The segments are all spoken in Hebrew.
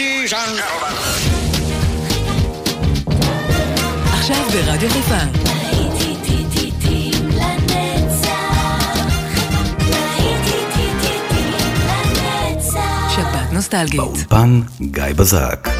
Ladies and gentlemen. עכשיו ברדיו חיפה. שבת נוסטלגית. באולפן גיא בזק.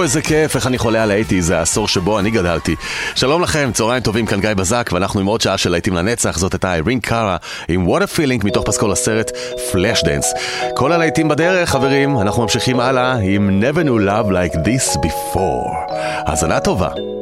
יואו, איזה כיף, איך אני חולה על ה eighties, זה העשור שבו אני גדלתי. שלום לכם, צהריים טובים, כאן גיא בזק, ואנחנו עם עוד שעה של להיטים לנצח, זאת הייתה איירין קארה עם a Feeling מתוך פסקול הסרט פלאש דנס. כל הלהיטים בדרך, חברים, אנחנו ממשיכים הלאה עם Never Knew Love Like This Before. האזנה טובה.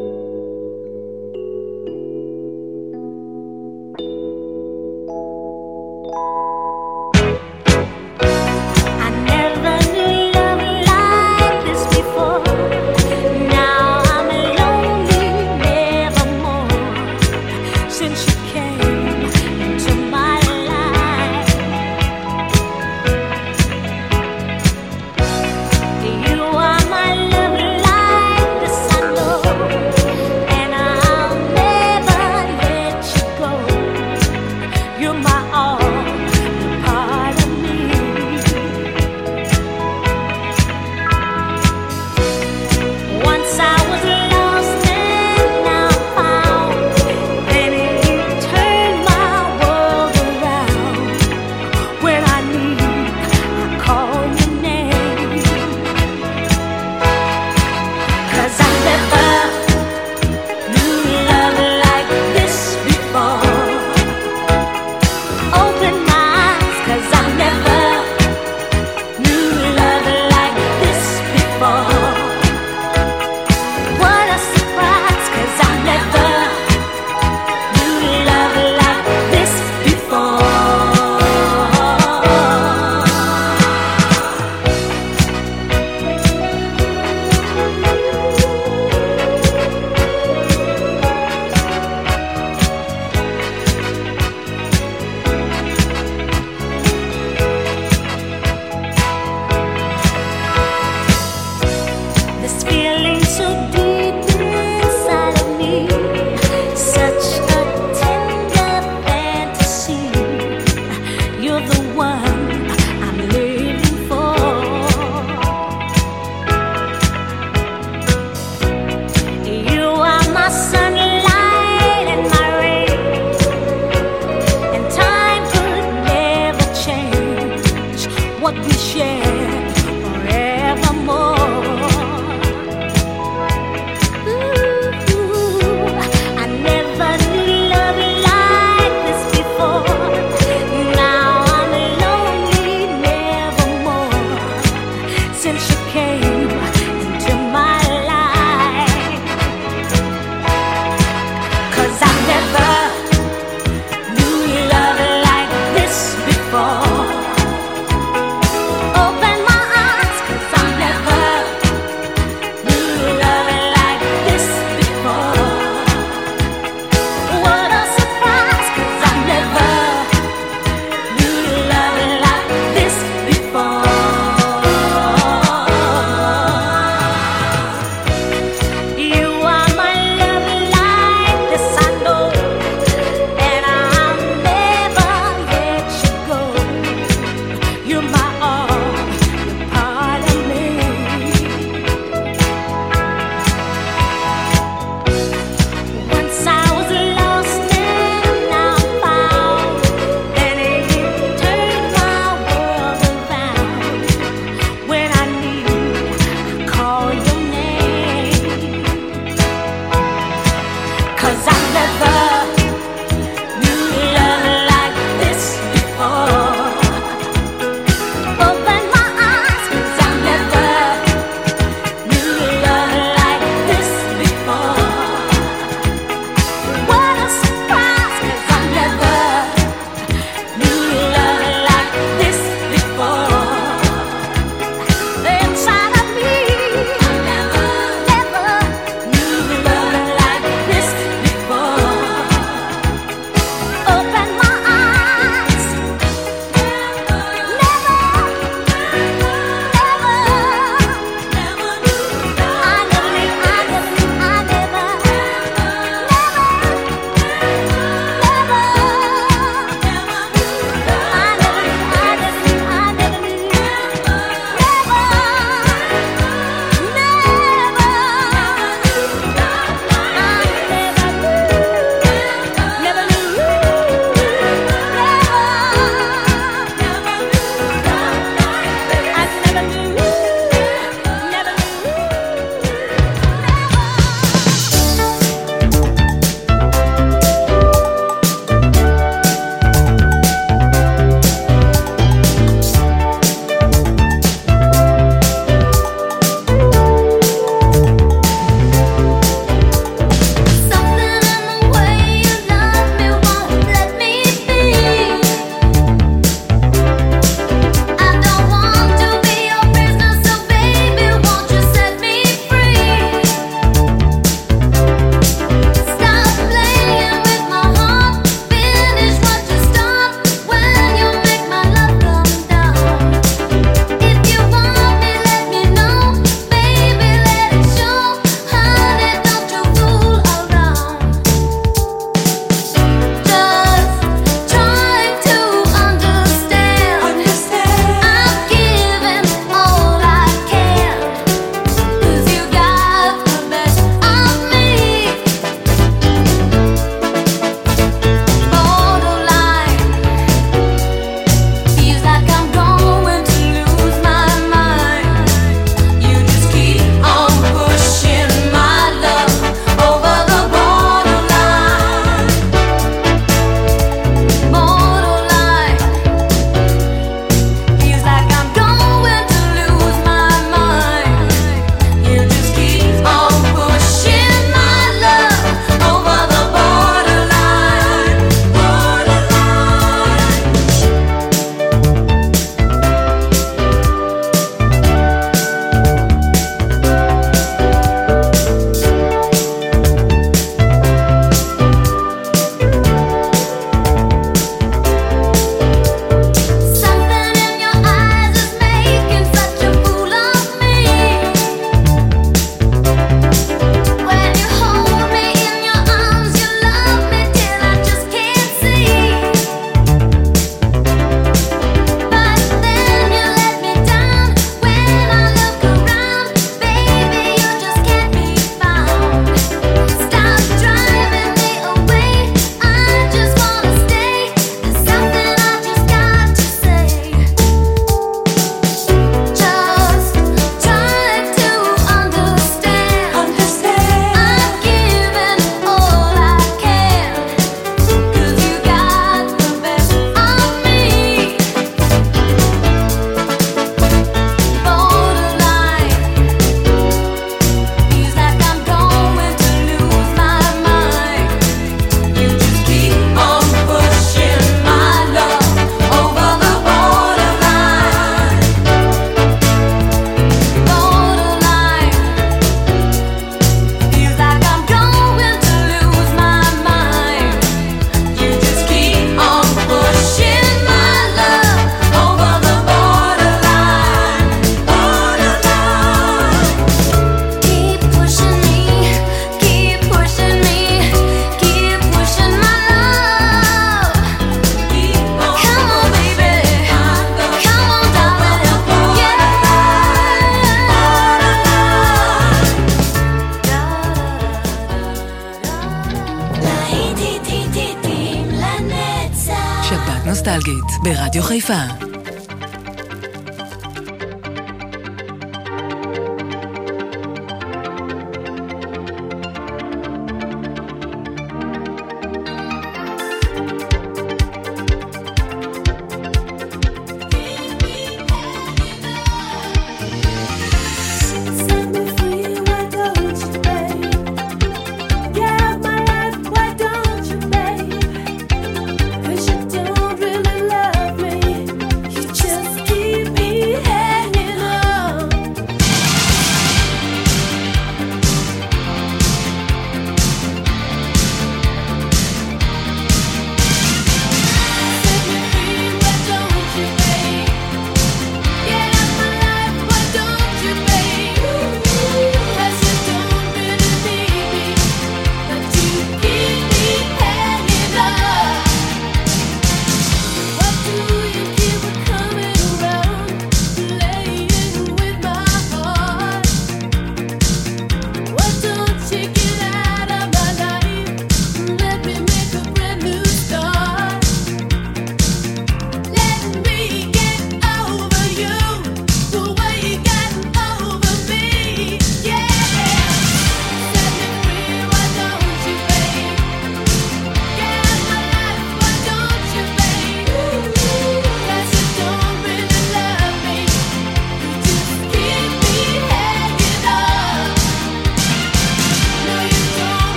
Radio G20.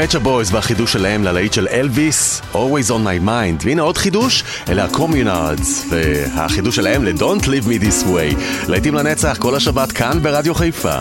הפט שופ בויז והחידוש שלהם ללהיט של אלוויס, Always on my mind. והנה עוד חידוש, אלה הקומיונארדס, והחידוש שלהם ל-Don't Leave me this way. להיטים לנצח כל השבת כאן ברדיו חיפה.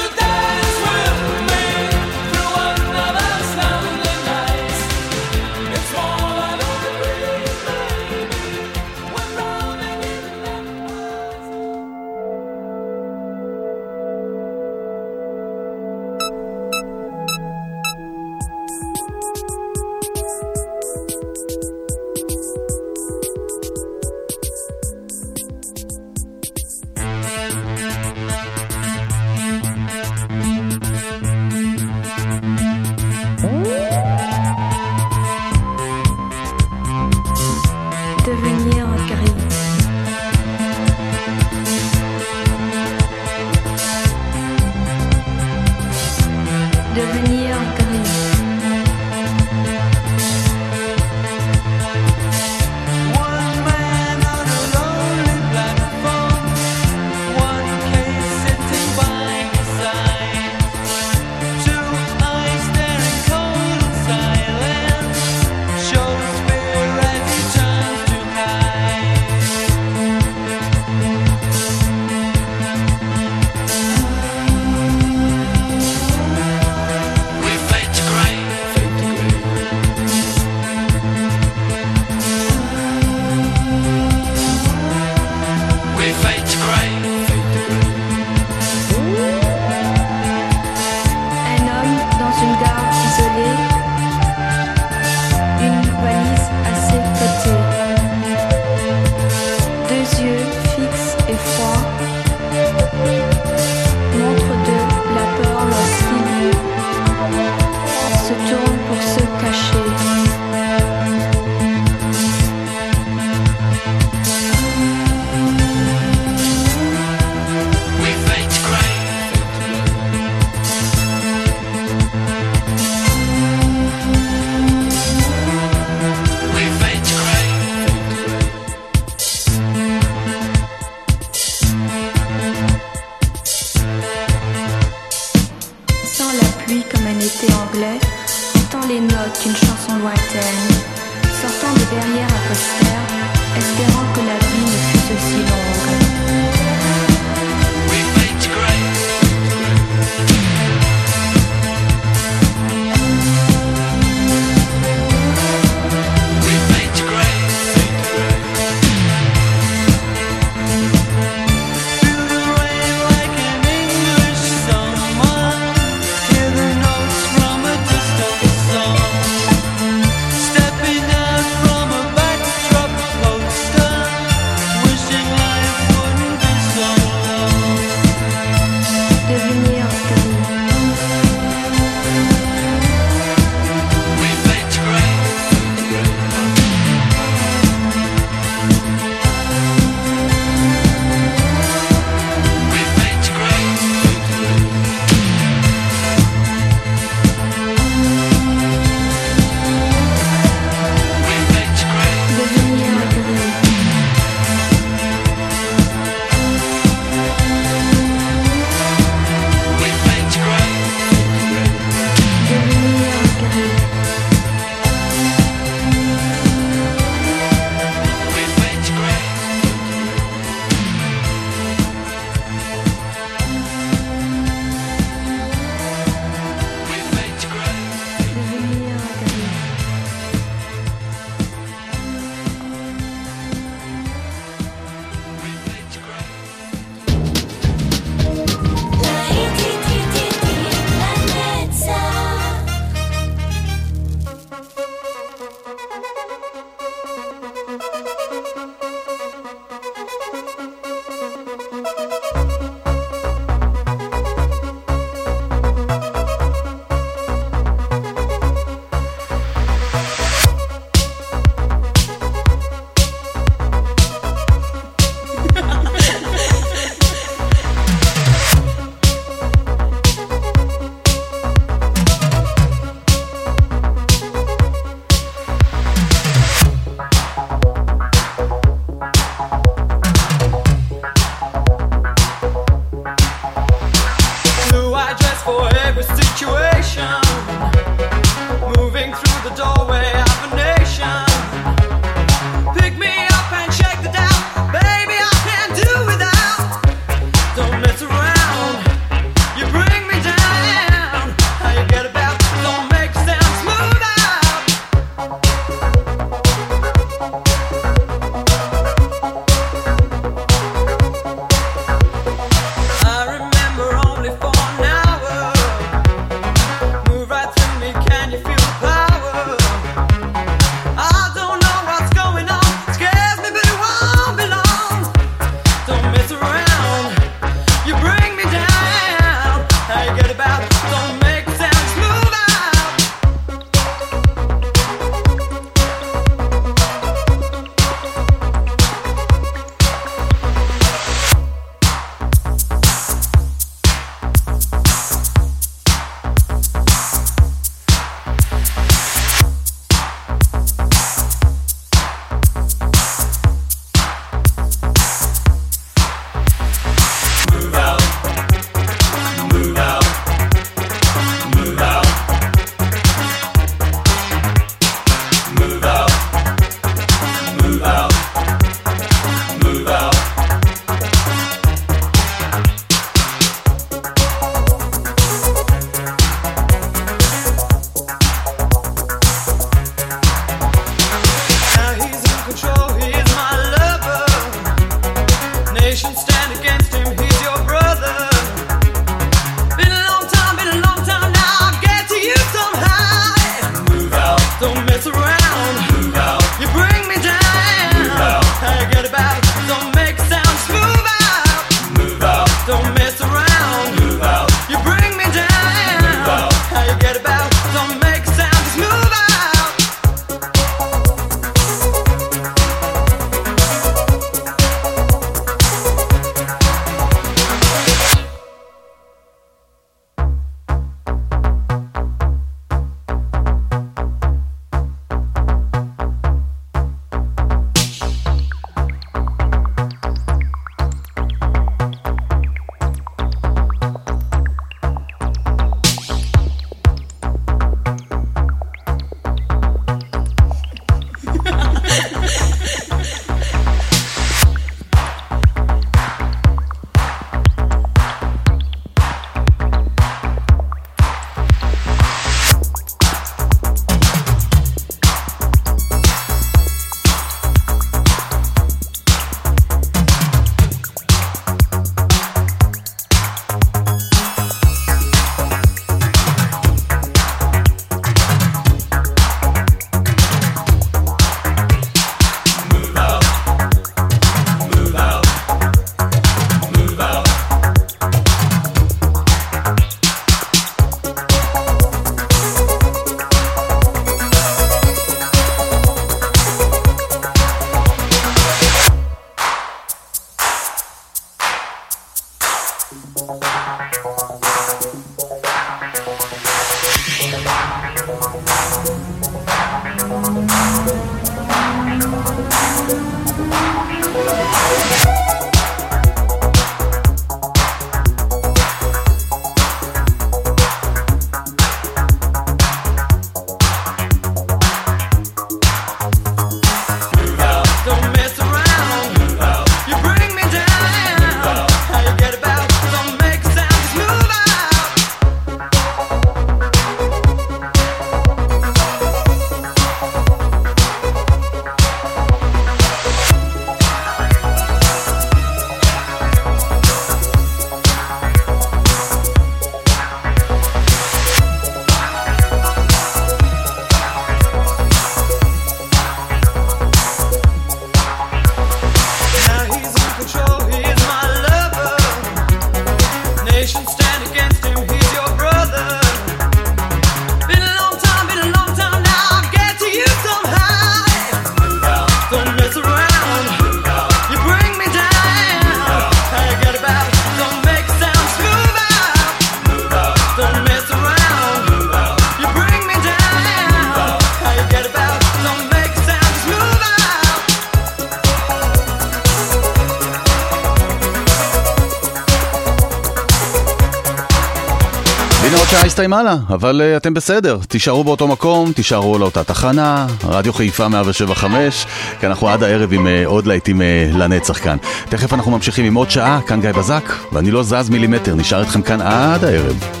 להתקדם הלאה, אבל uh, אתם בסדר. תישארו באותו מקום, תישארו לאותה תחנה, רדיו חיפה 175, כי אנחנו עד הערב עם uh, עוד להיטים uh, לנצח כאן. תכף אנחנו ממשיכים עם עוד שעה, כאן גיא בזק, ואני לא זז מילימטר, נשאר אתכם כאן עד הערב.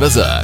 באולפן, גיא בזק.